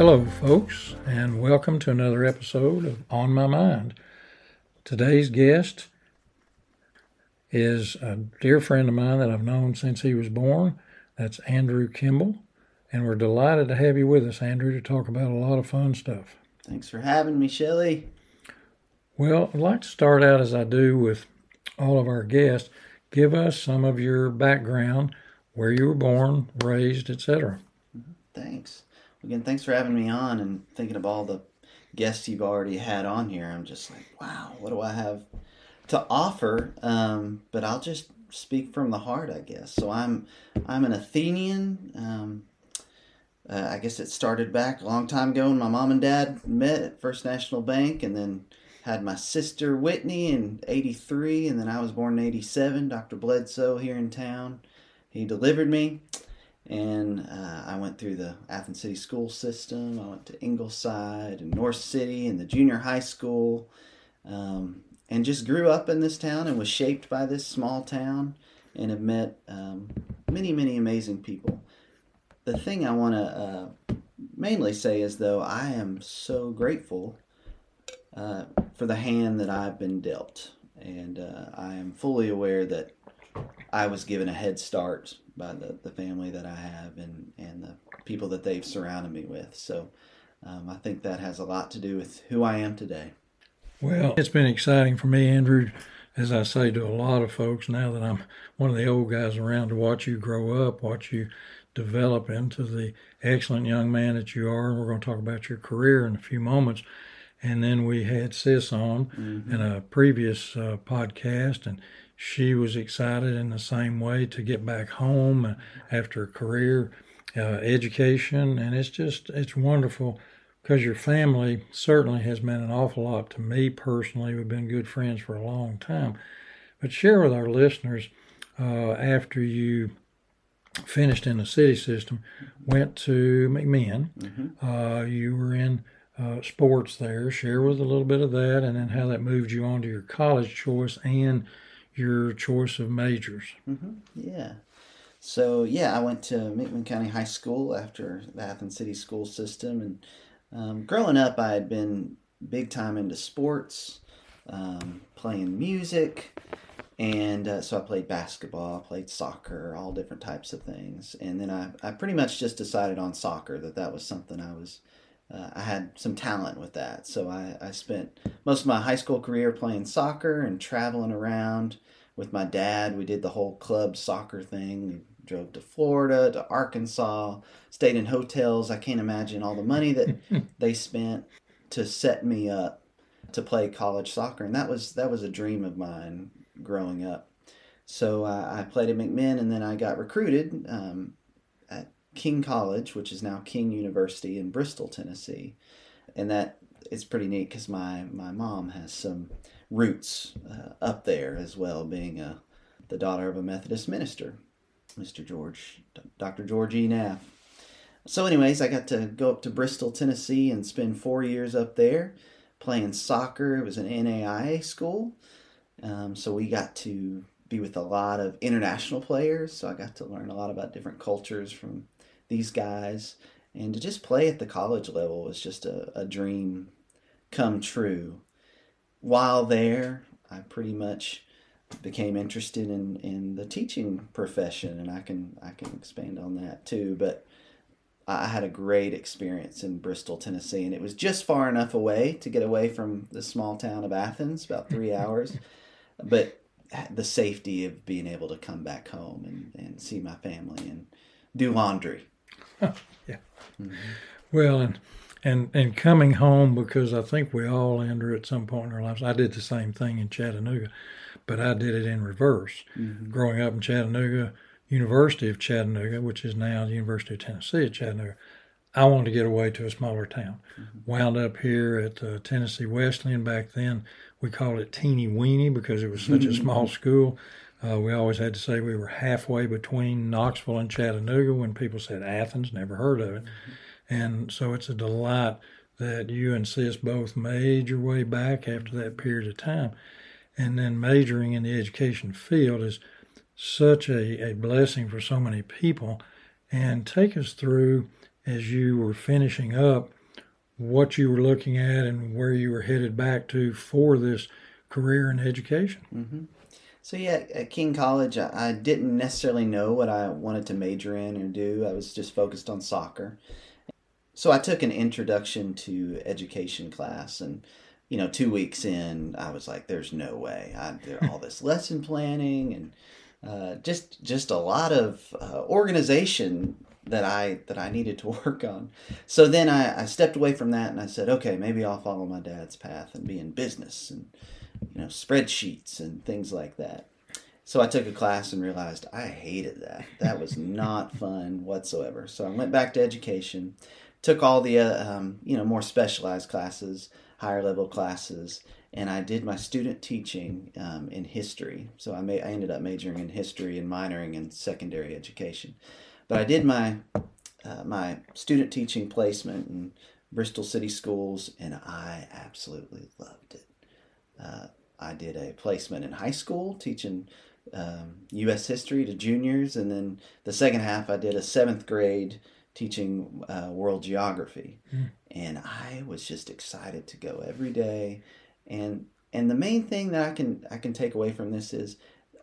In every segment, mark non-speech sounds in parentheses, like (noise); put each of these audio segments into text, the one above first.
Hello, folks, and welcome to another episode of On My Mind. Today's guest is a dear friend of mine that I've known since he was born. That's Andrew Kimball, and we're delighted to have you with us, Andrew, to talk about a lot of fun stuff. Thanks for having me, Shelly. Well, I'd like to start out as I do with all of our guests. Give us some of your background, where you were born, raised, etc. Mm-hmm. Thanks. Again, thanks for having me on and thinking of all the guests you've already had on here. I'm just like, wow, what do I have to offer? Um, but I'll just speak from the heart, I guess. So I'm I'm an Athenian. Um, uh, I guess it started back a long time ago when my mom and dad met at First National Bank, and then had my sister Whitney in '83, and then I was born in '87. Dr. Bledsoe here in town, he delivered me and uh, I went through the Athens City school system. I went to Ingleside and North City and the junior high school, um, and just grew up in this town and was shaped by this small town, and have met um, many, many amazing people. The thing I want to uh, mainly say is, though, I am so grateful uh, for the hand that I've been dealt, and uh, I am fully aware that I was given a head start by the, the family that I have and, and the people that they've surrounded me with. So um, I think that has a lot to do with who I am today. Well, it's been exciting for me, Andrew, as I say to a lot of folks now that I'm one of the old guys around to watch you grow up, watch you develop into the excellent young man that you are. And we're going to talk about your career in a few moments. And then we had Sis on mm-hmm. in a previous uh, podcast, and she was excited in the same way to get back home after a career uh, education and it's just it's wonderful because your family certainly has meant an awful lot to me personally. We've been good friends for a long time. But share with our listeners uh, after you finished in the city system went to mcminn. Mm-hmm. uh, you were in uh, sports there. Share with a little bit of that and then how that moved you on to your college choice and your choice of majors. Mm-hmm. Yeah. So yeah, I went to McMinn County High School after the Athens City school system, and um, growing up, I had been big time into sports, um, playing music, and uh, so I played basketball, played soccer, all different types of things, and then I, I pretty much just decided on soccer that that was something I was. Uh, I had some talent with that, so I, I spent most of my high school career playing soccer and traveling around with my dad. We did the whole club soccer thing. We drove to Florida, to Arkansas, stayed in hotels. I can't imagine all the money that (laughs) they spent to set me up to play college soccer, and that was that was a dream of mine growing up. So uh, I played at McMinn, and then I got recruited um, King College, which is now King University in Bristol, Tennessee, and that is pretty neat because my my mom has some roots uh, up there as well, being a, the daughter of a Methodist minister, Mr. George, Dr. George E. Naff. So, anyways, I got to go up to Bristol, Tennessee, and spend four years up there playing soccer. It was an NAIA school, um, so we got to be with a lot of international players. So I got to learn a lot about different cultures from these guys, and to just play at the college level was just a, a dream come true while there, I pretty much became interested in, in the teaching profession, and I can I can expand on that too. But I had a great experience in Bristol, Tennessee, and it was just far enough away to get away from the small town of Athens, about three (laughs) hours, but the safety of being able to come back home and, and see my family and do laundry. (laughs) yeah. Mm-hmm. Well, and and and coming home because I think we all enter at some point in our lives. I did the same thing in Chattanooga, but I did it in reverse. Mm-hmm. Growing up in Chattanooga, University of Chattanooga, which is now the University of Tennessee at Chattanooga, I wanted to get away to a smaller town. Mm-hmm. Wound up here at uh, Tennessee Wesleyan. Back then, we called it Teeny Weeny because it was such a small school. Uh, we always had to say we were halfway between Knoxville and Chattanooga. When people said Athens, never heard of it. Mm-hmm and so it's a delight that you and Sis both made your way back after that period of time. And then majoring in the education field is such a, a blessing for so many people. And take us through as you were finishing up what you were looking at and where you were headed back to for this career in education. Mm-hmm. So yeah, at King College, I, didn't necessarily know what I wanted to major in or do. I was just focused on soccer. So I took an introduction to education class, and you know, two weeks in, I was like, "There's no way." I did all this (laughs) lesson planning and uh, just just a lot of uh, organization that I that I needed to (laughs) work on. So then I, I stepped away from that and I said, okay, maybe I'll follow my dad's path and be in business and you know spreadsheets and things like that. So I took a class and realized I hated that. That was (laughs) not fun whatsoever. So I went back to education, took all the uh, um, you know more specialized classes, higher level classes, and I did my student teaching um, in history. So I, may, I ended up majoring in history and minoring in secondary education. But I did my uh, my student teaching placement in Bristol City Schools, and I absolutely loved it. Uh, I did a placement in high school teaching um, U.S. history to juniors, and then the second half I did a seventh grade teaching uh, world geography, mm. and I was just excited to go every day. And and the main thing that I can I can take away from this is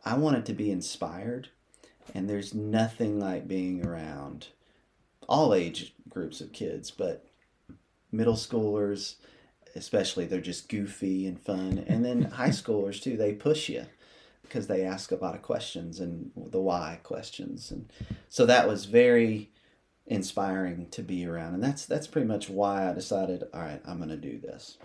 I wanted to be inspired and there's nothing like being around all age groups of kids, but middle schoolers, especially, they're just goofy and fun. And then (laughs) high schoolers, too, they push you because they ask a lot of questions and the why questions. And so that was very inspiring to be around. And that's, that's pretty much why I decided, all right, I'm going to do this.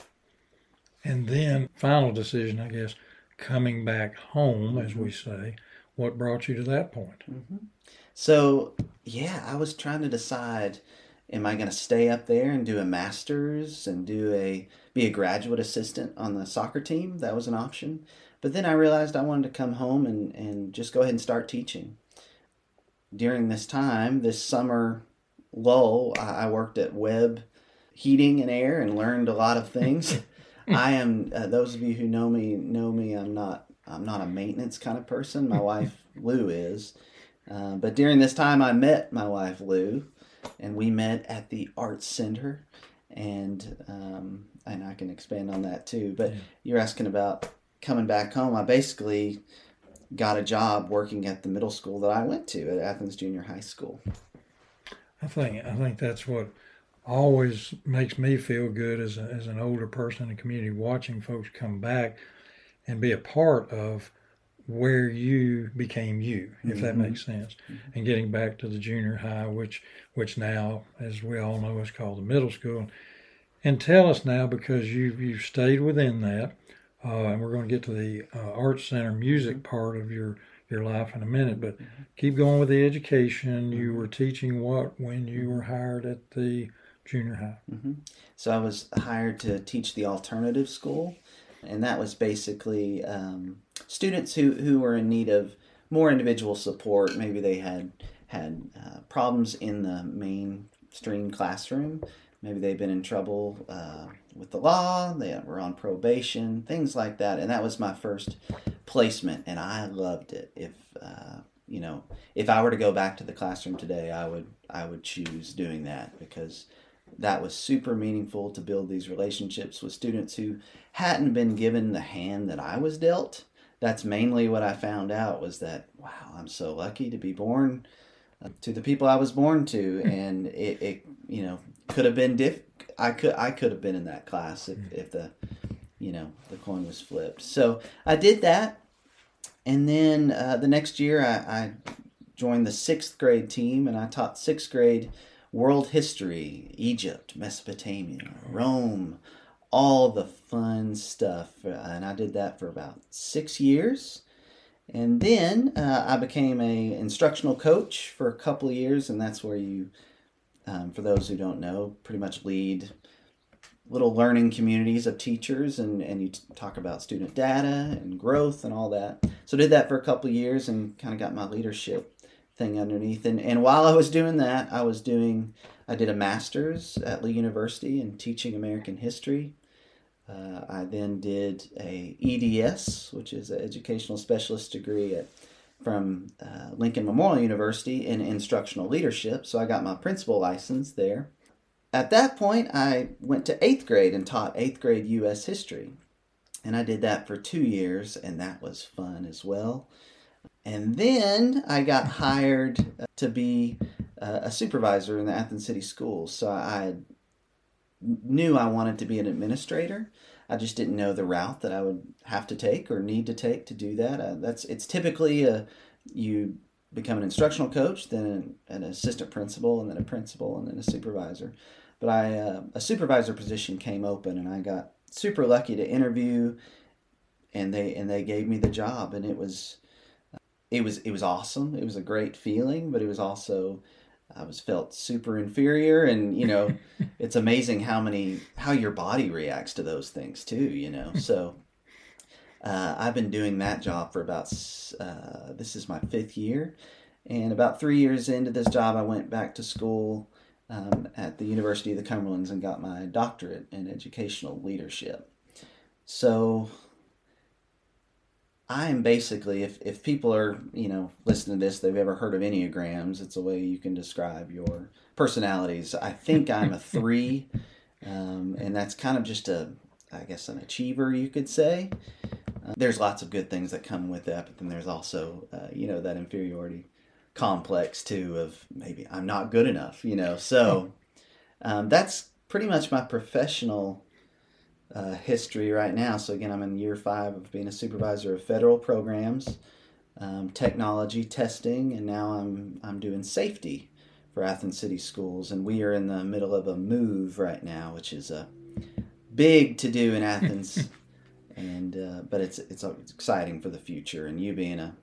And then, final decision, I guess, coming back home, as we say what brought you to that point? Mm-hmm. So, yeah, I was trying to decide am I going to stay up there and do a master's and do a be a graduate assistant on the soccer team? That was an option. But then I realized I wanted to come home and, and just go ahead and start teaching. During this time, this summer lull, I, I worked at Webb Heating and Air and learned a lot of things. (laughs) I am uh, those of you who know me know me. I'm not I'm not a maintenance kind of person. My wife Lou is. Uh, but during this time, I met my wife Lou, and we met at the Arts Center, and um, and I can expand on that too. But yeah. you're asking about coming back home. I basically got a job working at the middle school that I went to at Athens Junior High School. I think I think that's what always makes me feel good as, a, as an older person in the community watching folks come back and be a part of where you became you, if mm-hmm. that makes sense. Mm-hmm. And getting back to the junior high, which which now, as we all know, is called the middle school. And tell us now, because you've you've stayed within that, uh, and we're going to get to the uh, Arts Center music mm-hmm. part of your your life in a minute. But mm-hmm. keep going with the education. You were teaching what when you were hired at the junior high? Mm-hmm. So I was hired to teach the alternative school and that was basically um, students who, who were in need of more individual support. Maybe they had had uh, problems in the mainstream classroom. Maybe they've been in trouble uh, with the law. They were on probation, things like that. And that was my first placement, and I loved it. If uh, you know, if I were to go back to the classroom today, I would I would choose doing that because that was super meaningful to build these relationships with students who hadn't been given the hand that I was dealt. That's mainly what I found out was that wow, I'm so lucky to be born uh, to the people I was born to, hmm. and it, it you know could have been diff. I could I could have been in that class if, hmm. if the you know the coin was flipped. So I did that, and then uh, the next year I, I joined the sixth grade team, and I taught sixth grade world history, Egypt, Mesopotamia, Rome, all the fun stuff. Uh, and I did that for about six years. And then uh, I became a instructional coach for a couple years, and that's where you, um, for those who don't know, pretty much lead little learning communities of teachers, and, and you t- talk about student data and growth and all that. So I did that for a couple years and kind of got my leadership thing underneath. And, and while I was doing that, I was doing, I did a master's at Lee University in teaching American history. Uh, I then did a EDS, which is an educational specialist degree at from uh, Lincoln Memorial University in instructional leadership, so I got my principal license there. At that point, I went to eighth grade and taught eighth grade U.S. history. And I did that for two years, and that was fun as well. And then I got hired to be a supervisor in the Athens City Schools. So I knew I wanted to be an administrator. I just didn't know the route that I would have to take or need to take to do that. Uh, that's it's typically a you become an instructional coach, then an, an, assistant principal, and then a principal, and then a supervisor. But I uh, a supervisor position came open, and I got super lucky to interview, and they and they gave me the job, and it was it was it was awesome. It was a great feeling, but it was also I was felt super inferior, and you know, (laughs) it's amazing how many how your body reacts to those things too. You know, (laughs) so uh, I've been doing that job for about uh, this is my fifth year, and about three years into this job, I went back to school um, at the University of the Cumberlands and got my doctorate in educational leadership. So I'm basically, if, if people are, you know, listening to this, they've ever heard of Enneagrams, it's a way you can describe your personalities. I think I'm a three, um, and that's kind of just a, I guess, an achiever, you could say. Uh, there's lots of good things that come with that, but then there's also, uh, you know, that inferiority complex too of maybe I'm not good enough, you know. So um, that's pretty much my professional uh, history right now. So again, I'm in year five of being a supervisor of federal programs, um, technology testing, and now I'm I'm doing safety for Athens City Schools. And we are in the middle of a move right now, which is a big to do in Athens. (laughs) and uh, but it's, it's it's exciting for the future. And you being a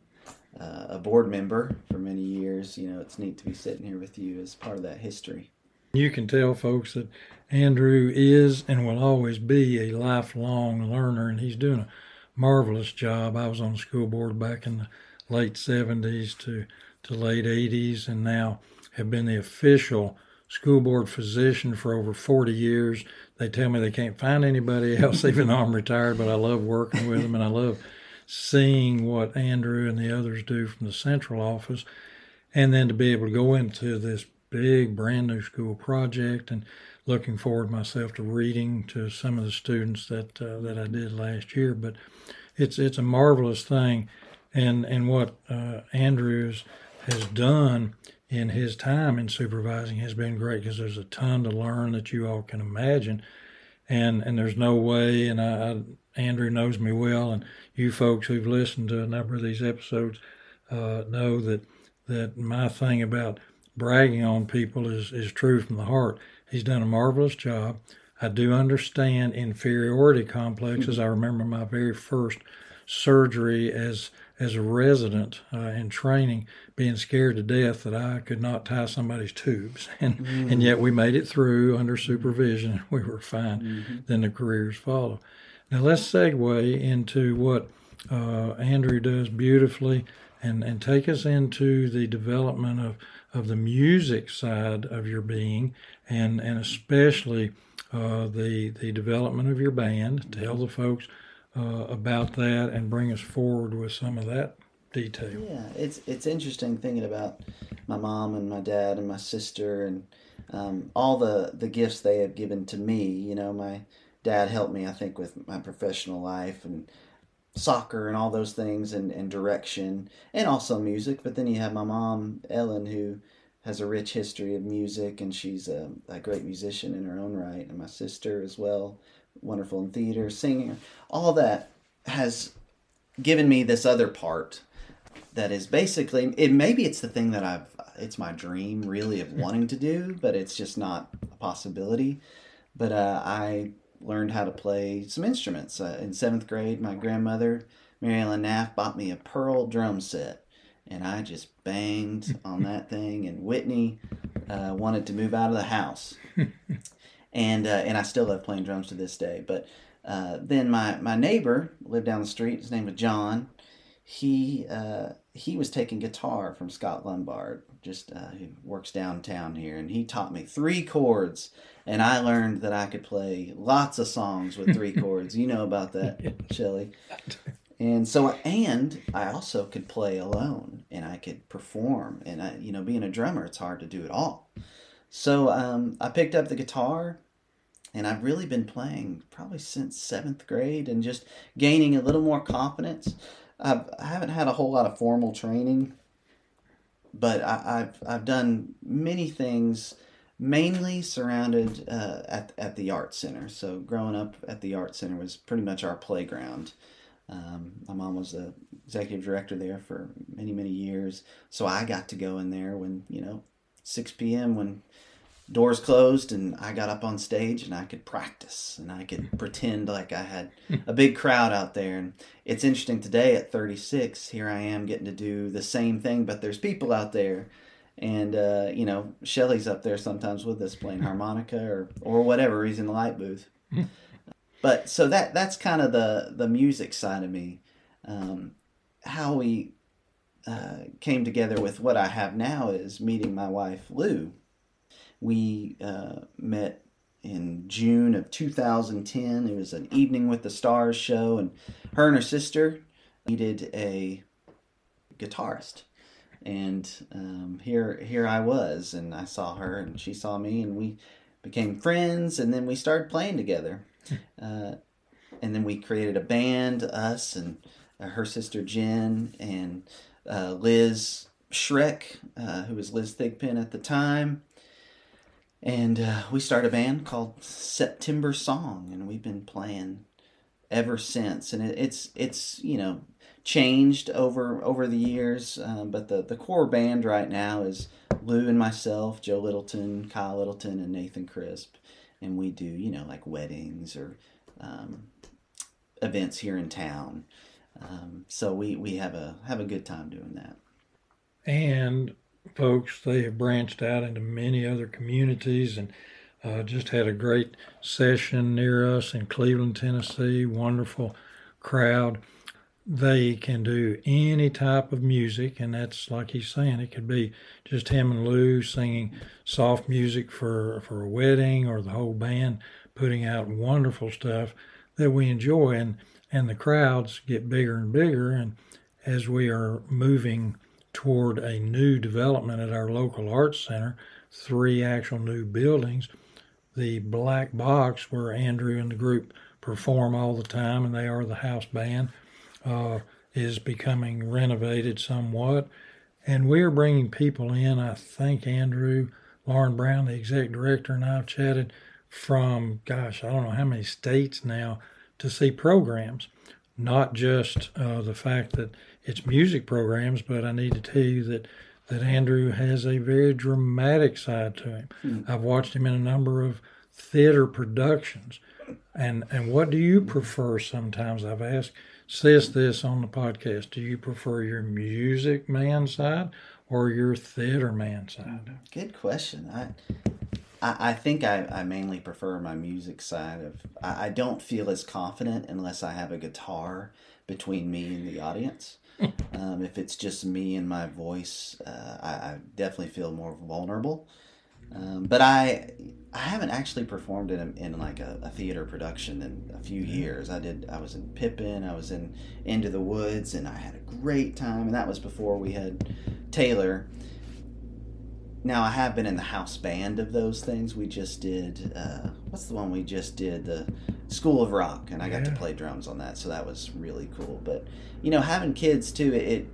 uh, a board member for many years, you know, it's neat to be sitting here with you as part of that history. You can tell folks that Andrew is and will always be a lifelong learner, and he's doing a marvelous job. I was on the school board back in the late 70s to, to late 80s, and now have been the official school board physician for over 40 years. They tell me they can't find anybody (laughs) else, even though I'm retired, but I love working with them and I love seeing what Andrew and the others do from the central office. And then to be able to go into this big brand new school project and looking forward myself to reading to some of the students that uh, that I did last year. But it's it's a marvelous thing, and and what uh, Andrews has done in his time in supervising has been great because there's a ton to learn that you all can imagine, and and there's no way. And I, I Andrew knows me well, and you folks who've listened to a number of these episodes uh, know that that my thing about bragging on people is, is true from the heart. He's done a marvelous job. I do understand inferiority complexes. I remember my very first surgery as as a resident uh, in training, being scared to death that I could not tie somebody's tubes, (laughs) and mm-hmm. and yet we made it through under supervision. and We were fine. Mm-hmm. Then the careers follow. Now let's segue into what uh, Andrew does beautifully, and and take us into the development of of the music side of your being, and and especially uh, the the development of your band. Tell the folks uh, about that and bring us forward with some of that detail. Yeah, it's it's interesting thinking about my mom and my dad and my sister and um, all the the gifts they have given to me. You know, my dad helped me, I think, with my professional life and soccer and all those things and, and direction and also music. But then you have my mom, Ellen, who has a rich history of music and she's a, a great musician in her own right. And my sister as well, wonderful in theater, singing. All that has given me this other part that is basically it maybe it's the thing that I've it's my dream really of wanting to do, but it's just not a possibility. But uh, I learned how to play some instruments. Uh, in seventh grade, my grandmother, Mary Ellen Naff, bought me a pearl drum set, and I just banged on that (laughs) thing. And Whitney uh, wanted to move out of the house, (laughs) and uh, and I still love playing drums to this day. But uh, then my my neighbor lived down the street. His name was John. He uh, he was taking guitar from Scott Lombard, just uh, who works downtown here, and he taught me three chords and I learned that I could play lots of songs with three (laughs) chords. You know about that, Shelly. (laughs) And so, and I also could play alone and I could perform. And I, you know, being a drummer, it's hard to do it all. So um, I picked up the guitar and I've really been playing probably since seventh grade and just gaining a little more confidence. I've, I haven't had a whole lot of formal training, but I, have I've done many things, mainly surrounded uh, at at the art center. So growing up at the art center was pretty much our playground. Um, my mom was the executive director there for many many years, so I got to go in there when you know 6 p.m. when doors closed and I got up on stage and I could practice and I could pretend like I had a big crowd out there. And it's interesting today at 36, here I am getting to do the same thing, but there's people out there. And, uh, you know, Shelly's up there sometimes with us playing harmonica or, or whatever. He's in the light booth. but so that that's kind of the, the music side of me. Um, how we uh, came together with what I have now is meeting my wife, Lou we uh, met in June of 2010. It was an Evening with the Stars show, and her and her sister needed a guitarist. And um, here, here I was, and I saw her, and she saw me, and we became friends, and then we started playing together. (laughs) Uh, and then we created a band, us and uh, her sister Jen and uh, Liz Schreck, uh, who was Liz Thigpen at the time and uh, we started a band called September Song, and we've been playing ever since. And it, it's it's you know changed over over the years, uh, but the the core band right now is Lou and myself, Joe Littleton, Kyle Littleton, and Nathan Crisp, and we do you know like weddings or um, events here in town. Um, so we we have a have a good time doing that. And folks. They have branched out into many other communities and uh, just had a great session near us in Cleveland, Tennessee. Wonderful crowd. They can do any type of music, and that's like he's saying. It could be just him and Lou singing soft music for for a wedding, or the whole band putting out wonderful stuff that we enjoy, and and the crowds get bigger and bigger, and as we are moving toward a new development at our local arts center, three actual new buildings. The Black Box, where Andrew and the group perform all the time, and they are the house band, uh, is becoming renovated somewhat. And we are bringing people in. I think Andrew, Lauren Brown, the exec director, and I've chatted from, gosh, I don't know how many states now to see programs, not just uh, the fact that it's music programs, but I need to tell you that that Andrew has a very dramatic side to him. Mm. I've watched him in a number of theater productions. And and what do you prefer sometimes? I've asked sis this on the podcast. Do you prefer your music man side or your theater man side? Good question. I I, I think I, I mainly prefer my music side of I, I don't feel as confident unless I have a guitar between me and the audience. Um, if it's just me and my voice, uh, I, I, definitely feel more vulnerable. Um, but I I haven't actually performed in, a, in like a, a, theater production in a few years. I did. I was in Pippin. I was in Into the Woods, and I had a great time. And that was before we had Taylor. Now I have been in the house band of those things. We just did. Uh, what's the one we just did? The School of Rock, and I got to play drums on that, so that was really cool. But you know, having kids too, it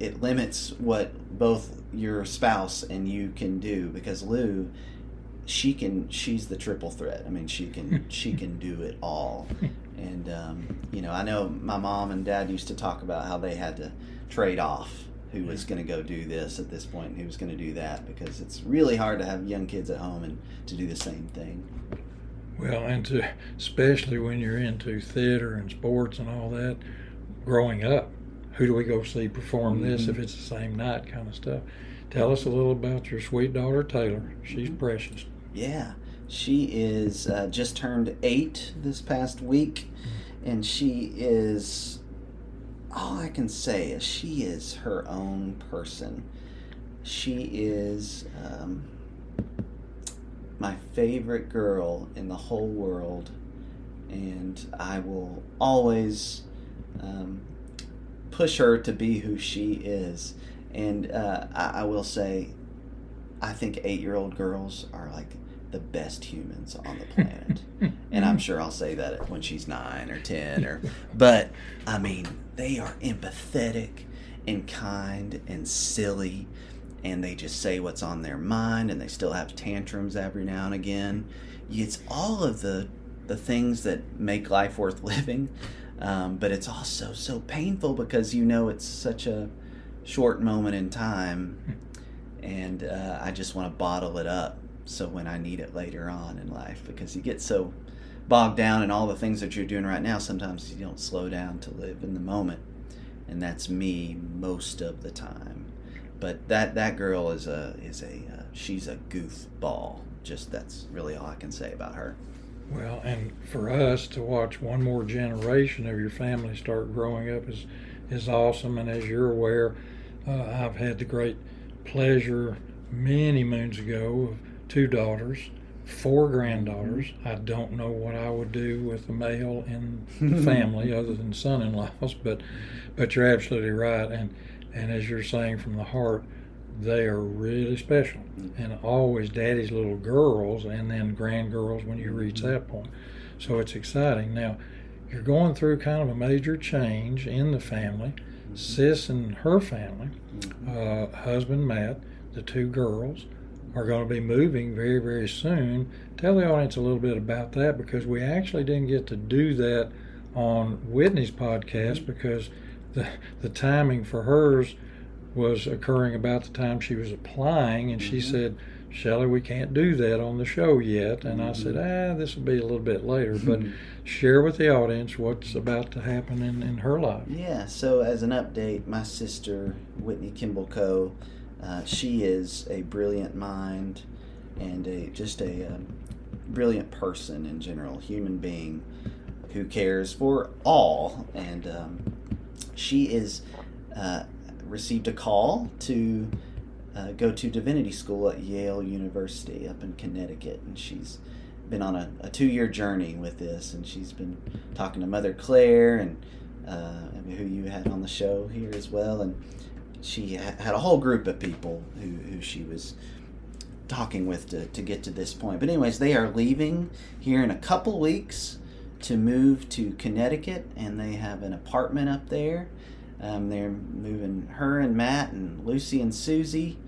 it limits what both your spouse and you can do because Lou, she can she's the triple threat. I mean, she can (laughs) she can do it all. (laughs) And um, you know, I know my mom and dad used to talk about how they had to trade off who was going to go do this at this point and who was going to do that because it's really hard to have young kids at home and to do the same thing. Well, and to especially when you're into theater and sports and all that, growing up, who do we go see perform this mm-hmm. if it's the same night kind of stuff? Tell us a little about your sweet daughter Taylor. She's mm-hmm. precious. Yeah, she is uh, just turned eight this past week, mm-hmm. and she is. All I can say is she is her own person. She is. Um, my favorite girl in the whole world, and I will always um, push her to be who she is. And uh, I, I will say, I think eight year old girls are like the best humans on the planet. (laughs) and I'm sure I'll say that when she's nine or 10 or, but I mean, they are empathetic and kind and silly and they just say what's on their mind and they still have tantrums every now and again. It's all of the, the things that make life worth (laughs) living. Um, but it's also so painful because you know it's such a short moment in time and uh, I just want to bottle it up so when I need it later on in life because you get so bogged down in all the things that you're doing right now sometimes you don't slow down to live in the moment. And that's me most of the time. But that that girl is a is a uh, she's a goofball. Just that's really all I can say about her. Well and for us to watch one more generation of your family start growing up is is awesome. And as you're aware uh, I've had the great pleasure many moons ago of two daughters, four granddaughters. Mm-hmm. I don't know what I would do with a male in the (laughs) family other than son-in-laws, but but you're absolutely right. And and as you're saying from the heart, they are really special mm-hmm. and always daddy's little girls and then grandgirls when you reach mm-hmm. that point. So it's exciting. Now you're going through kind of a major change in the family. Sis and her family, uh, husband Matt, the two girls, are going to be moving very, very soon. Tell the audience a little bit about that because we actually didn't get to do that on Whitney's podcast because the the timing for hers was occurring about the time she was applying, and she mm-hmm. said, Shelly, we can't do that on the show yet." And mm-hmm. I said, mm-hmm. "Ah, this will be a little bit later." But share with the audience what's about to happen in, in her life. Yeah. So as an update, my sister Whitney Kimball Co uh, she is a brilliant mind and a just a um, brilliant person in general, human being who cares for all. And um, she is uh, received a call to uh, go to divinity school at Yale University up in Connecticut, and she's been on a, a two-year journey with this, and she's been talking to Mother Claire and uh, who you had on the show here as well, and she had a whole group of people who, who she was talking with to, to get to this point. But, anyways, they are leaving here in a couple weeks to move to Connecticut, and they have an apartment up there. Um, they're moving her and Matt and Lucy and Susie,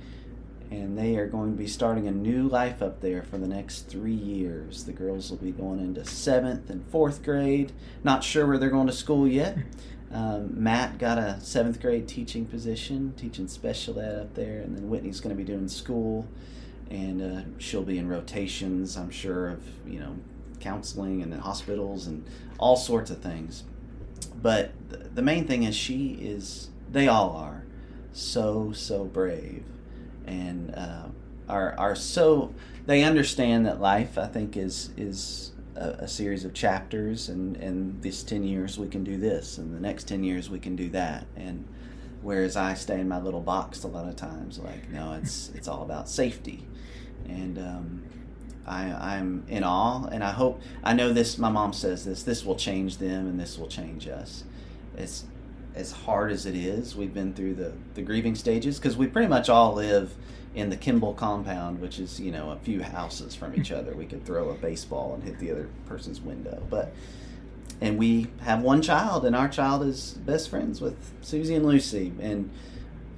and they are going to be starting a new life up there for the next three years. The girls will be going into seventh and fourth grade. Not sure where they're going to school yet. Um, Matt got a seventh grade teaching position, teaching special ed up there, and then Whitney's going to be doing school, and uh, she'll be in rotations, I'm sure, of you know counseling and hospitals and all sorts of things. But the main thing is she is, they all are, so so brave, and uh, are are so they understand that life I think is is a, a, series of chapters and in this 10 years we can do this and the next 10 years we can do that and whereas i stay in my little box a lot of times like no it's it's all about safety and um, I, I'm in awe, and I hope I know this. My mom says this. This will change them, and this will change us. It's as hard as it is. We've been through the the grieving stages because we pretty much all live in the Kimball compound, which is you know a few houses from each other. We could throw a baseball and hit the other person's window, but and we have one child, and our child is best friends with Susie and Lucy, and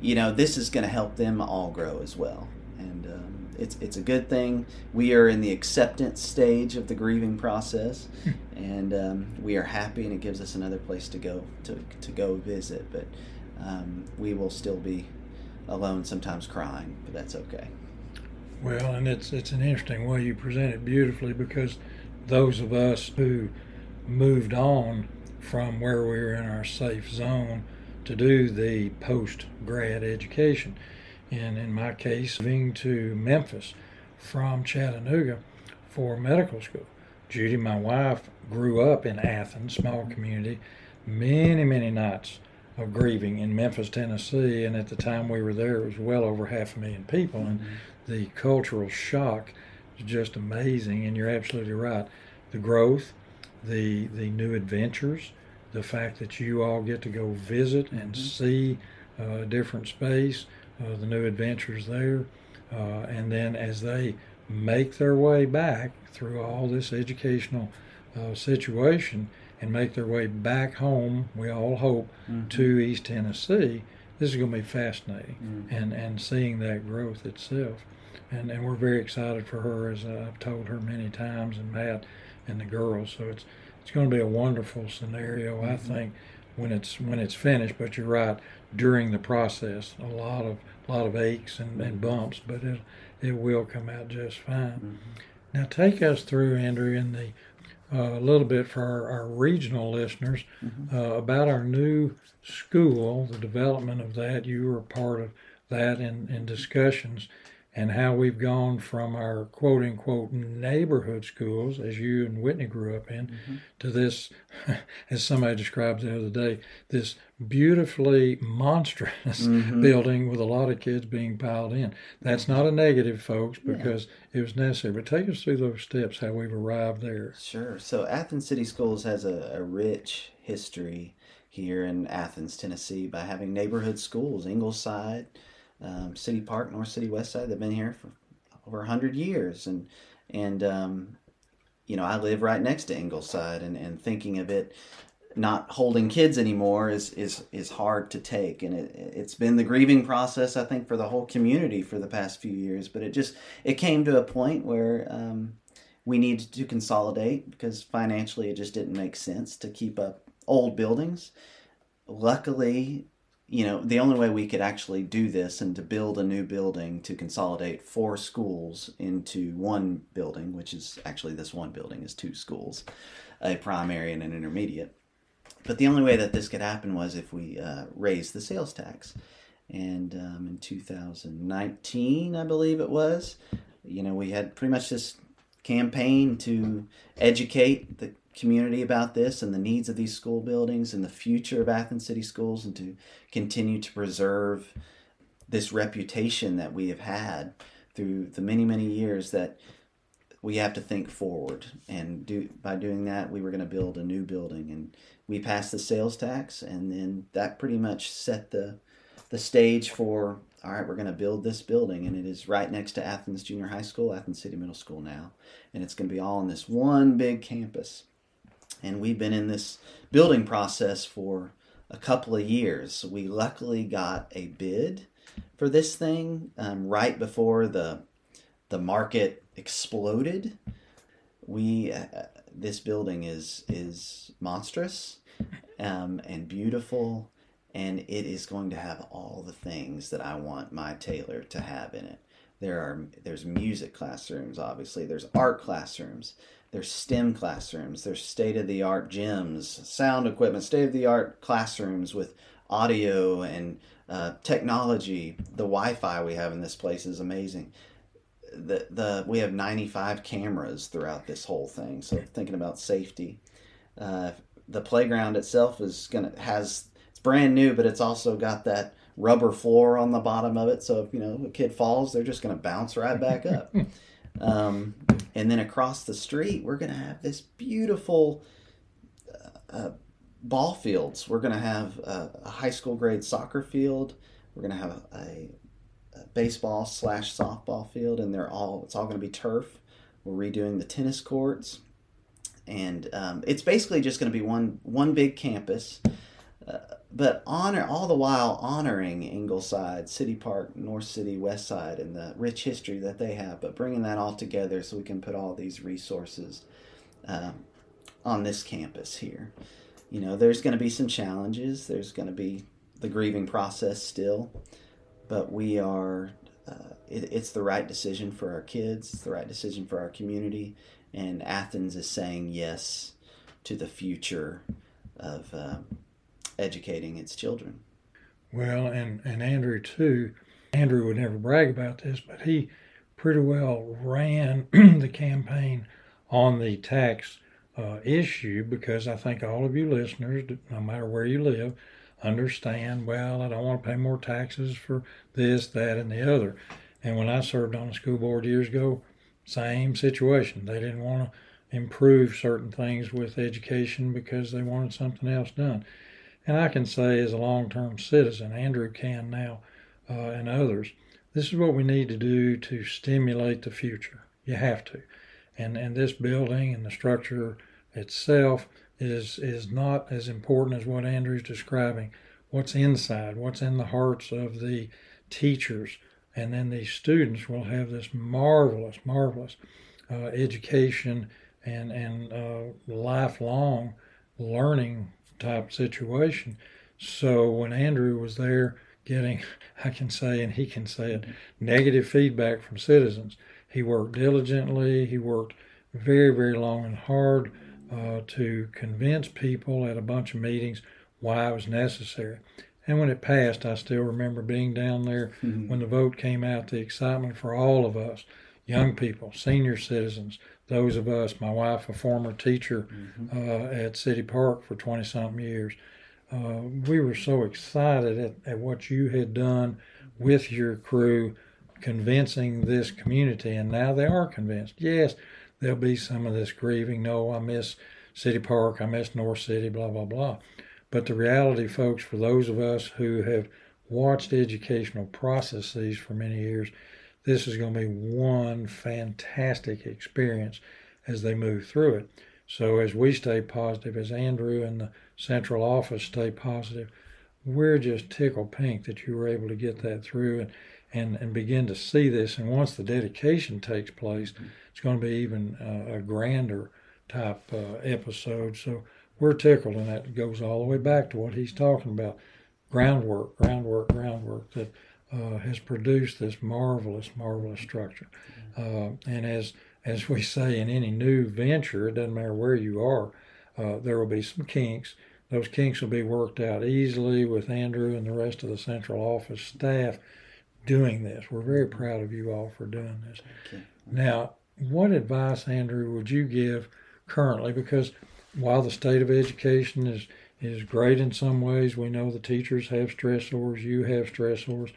you know this is going to help them all grow as well, and um, it's it's a good thing. We are in the acceptance stage of the grieving process, and um, we are happy, and it gives us another place to go to to go visit, but. Um, we will still be alone, sometimes crying, but that's okay. Well, and it's it's an interesting way you present it beautifully because those of us who moved on from where we were in our safe zone to do the post grad education, and in my case, moving to Memphis from Chattanooga for medical school. Judy, my wife, grew up in Athens, small community, many, many nights of grieving in Memphis, Tennessee, and at the time we were there, it was well over half a million people, and mm-hmm. the cultural shock is just amazing. And you're absolutely right. The growth, the the new adventures, the fact that you all get to go visit and mm-hmm. see uh, a different space, uh, the new adventures there, uh, and then as they make their way back through all this educational uh, situation and make their way back home, we all hope, mm-hmm. to East Tennessee, this is going to be fascinating mm-hmm. and, and seeing that growth itself. And, and we're very excited for her, as I've told her many times, and Matt and the girls. So it's it's going to be a wonderful scenario, mm-hmm. I think, when it's when it's finished. But you're right, during the process, a lot of lot of aches and, and mm-hmm. bumps, but it it will come out just fine. Mm-hmm. Now, take us through, Andrew, in the uh, a little bit for our, our regional listeners mm-hmm. uh, about our new school, the development of that. You were part of that in, in discussions and how we've gone from our quote unquote neighborhood schools, as you and Whitney grew up in, mm-hmm. to this, (laughs) as somebody described the other day, this beautifully monstrous mm-hmm. building with a lot of kids being piled in. That's not a negative, folks, because yeah. it was necessary. But take us through those steps, how we've arrived there. Sure. So Athens City Schools has a, a rich history here in Athens, Tennessee, by having neighborhood schools, Ingleside um, City Park, North City, West Side. They've been here for over hundred years, and and um, you know I live right next to Ingleside, and, and thinking of it not holding kids anymore is is is hard to take, and it it's been the grieving process I think for the whole community for the past few years. But it just it came to a point where. Um, we needed to consolidate because financially it just didn't make sense to keep up old buildings. Luckily, you know, the only way we could actually do this and to build a new building to consolidate four schools into one building, which is actually this one building is two schools, a primary and an intermediate. But the only way that this could happen was if we uh, raised the sales tax. And um, in 2019, I believe it was, you know, we had pretty much this campaign to educate the community about this and the needs of these school buildings and the future of Athens City Schools and to continue to preserve this reputation that we have had through the many, many years that we have to think forward. And do by doing that, we were going to build a new building. And we passed the sales tax, and then that pretty much set the the stage for all right, we're going to build this building, and it is right next to Athens Junior High School, Athens City Middle School now, and it's going to be all in this one big campus and we've been in this building process for a couple of years. We luckily got a bid for this thing um, right before the the market exploded. We uh, this building is is monstrous um, and beautiful, and it is going to have all the things that I want my Taylor to have in it. There are there's music classrooms, obviously. There's art classrooms. There's STEM classrooms. There's state of the art gyms, sound equipment, state of the art classrooms with audio and uh, technology. The Wi-Fi we have in this place is amazing. The the we have 95 cameras throughout this whole thing. So thinking about safety, uh, the playground itself is gonna has it's brand new, but it's also got that rubber floor on the bottom of it. So if you know a kid falls, they're just gonna bounce right back up. (laughs) Um, and then across the street, we're going to have this beautiful uh, uh, ball fields. We're going to have a, a, high school grade soccer field. We're going to have a, a, baseball slash softball field, and they're all it's all going to be turf. We're redoing the tennis courts, and um, it's basically just going to be one one big campus. Uh, but honor all the while honoring Ingleside, City Park, North City, West Side, and the rich history that they have. But bringing that all together so we can put all these resources um, on this campus here. You know, there's going to be some challenges. There's going to be the grieving process still, but we are. Uh, it, it's the right decision for our kids. It's the right decision for our community, and Athens is saying yes to the future of. Uh, educating its children. Well, and, and Andrew too. Andrew would never brag about this, but he pretty well ran (clears throat) the campaign on the tax uh, issue because I think all of you listeners, no matter where you live, understand well, I don't want to pay more taxes for this, that, and the other. And when I served on the school board years ago, same situation. They didn't want to improve certain things with education because they wanted something else done. And I can say, as a long term citizen, Andrew can now, uh, and others, this is what we need to do to stimulate the future. You have to. And, and this building and the structure itself is, is not as important as what Andrew's describing. What's inside, what's in the hearts of the teachers, and then these students will have this marvelous, marvelous uh, education and and uh, lifelong learning type situation. So when Andrew was there getting, (laughs) I can say, and he can say it, negative feedback from citizens, he worked diligently. He worked very, very long and hard uh, to convince people at a bunch of meetings why it was necessary. And when it passed, I still remember being down there mm-hmm. when the vote came out, the excitement for all of us, young people, senior citizens, those of us, my wife, a former teacher mm-hmm. uh, at City Park for 20 something years, uh, we were so excited at, at what you had done with your crew, convincing this community. And now they are convinced. Yes, there'll be some of this grieving. No, I miss City Park, I miss North City, blah, blah, blah. But the reality, folks, for those of us who have watched educational processes for many years, this is going to be one fantastic experience as they move through it. So, as we stay positive, as Andrew and the central office stay positive, we're just tickled pink that you were able to get that through and, and, and begin to see this. And once the dedication takes place, it's going to be even uh, a grander type uh, episode. So, we're tickled, and that goes all the way back to what he's talking about groundwork, groundwork, groundwork that uh, has produced this marvelous, marvelous structure. Uh, and as as we say in any new venture, it doesn't matter where you are, uh, there will be some kinks. Those kinks will be worked out easily with Andrew and the rest of the central office staff doing this. We're very proud of you all for doing this. Okay. Now, what advice, Andrew, would you give currently? Because while the state of education is is great in some ways, we know the teachers have stressors, you have stressors.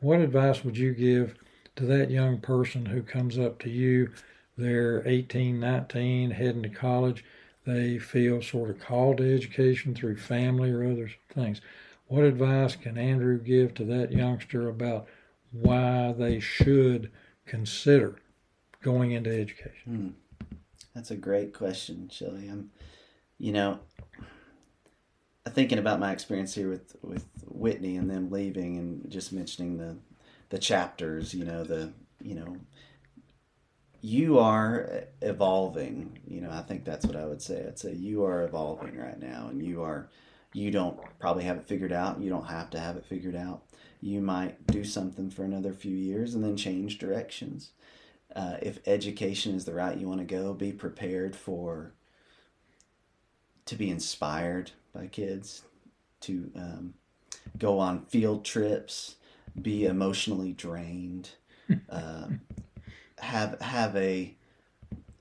What advice would you give to that young person who comes up to you? They're 18, 19, heading to college. They feel sort of called to education through family or other things. What advice can Andrew give to that youngster about why they should consider going into education? Hmm. That's a great question, Shelly. I'm, you know, thinking about my experience here with with Whitney and them leaving and just mentioning the the chapters, you know, the you know you are evolving, you know, I think that's what I would say. I'd say you are evolving right now and you are you don't probably have it figured out. You don't have to have it figured out. You might do something for another few years and then change directions. Uh, if education is the route you want to go, be prepared for to be inspired by kids to um, go on field trips, be emotionally drained, uh, (laughs) have have a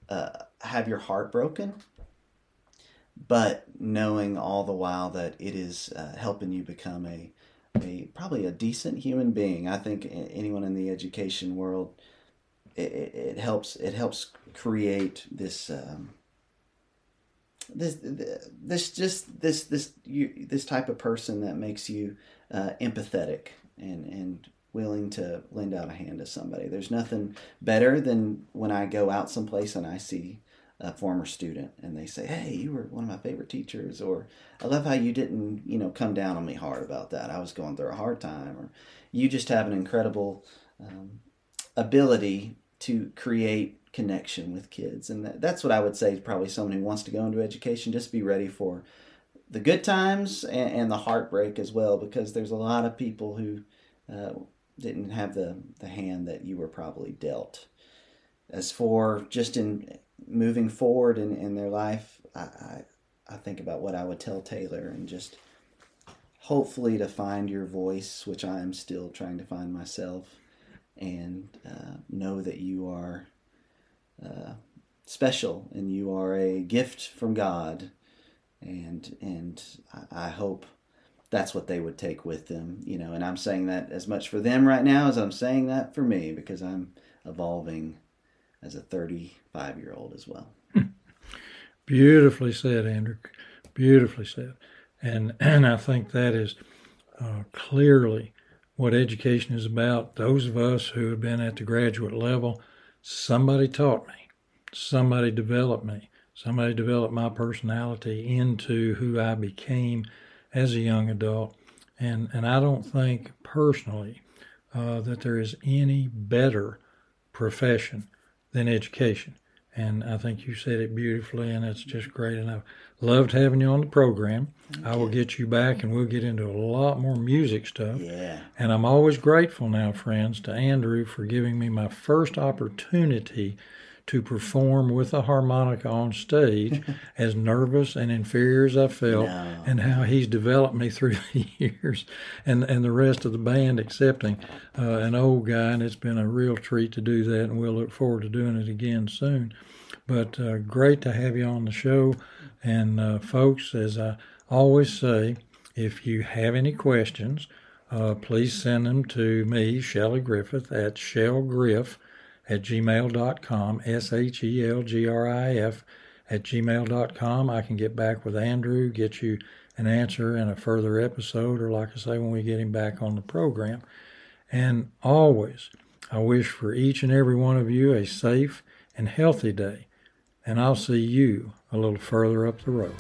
uh, have your heart broken, but knowing all the while that it is uh, helping you become a a probably a decent human being. I think anyone in the education world, it, it helps it helps create this. Um, this this just this this you, this type of person that makes you uh, empathetic and and willing to lend out a hand to somebody. There's nothing better than when I go out someplace and I see a former student and they say, "Hey, you were one of my favorite teachers," or "I love how you didn't, you know, come down on me hard about that. I was going through a hard time," or "You just have an incredible um, ability to create connection with kids. And that, that's what I would say to probably someone who wants to go into education. Just be ready for the good times and, and the heartbreak as well, because there's a lot of people who uh, didn't have the, the hand that you were probably dealt. As for just in moving forward in, in their life, I, I, I think about what I would tell Taylor and just hopefully to find your voice, which I am still trying to find myself, and uh, know that you are uh, special and you are a gift from God. And, and I, hope that's what they would take with them, you know, and I'm saying that as much for them right now as I'm saying that for me because I'm evolving as a 35 year old as well. (laughs) Beautifully said, Andrew. Beautifully said. And, (clears throat) and I think that is uh, clearly what education is about. Those of us who have been at the graduate level, somebody taught me, somebody developed me, somebody developed my personality into who I became as a young adult. And, and I don't think personally uh, that there is any better profession than education. And I think you said it beautifully, and it's just great. And I've loved having you on the program. I will get you back, and we'll get into a lot more music stuff. Yeah. And I'm always grateful now, friends, to Andrew for giving me my first opportunity to perform with a harmonica on stage, (laughs) as nervous and inferior as I felt, No. and how he's developed me (laughs) through the years, and and the rest of the band accepting uh, an old guy, and it's been a real treat to do that, and we'll look forward to doing it again soon. But uh, great to have you on the show, and uh, folks, as I always say, if you have any questions, uh, please send them to me, Shelly Griffith, at shelgrif at gmail.com, S H E L G R I F at gmail.com. I can get back with Andrew, get you an answer in a further episode, or like I say, when we get him back on the program. And always, I wish for each and every one of you a safe and healthy day. And I'll see you a little further up the road.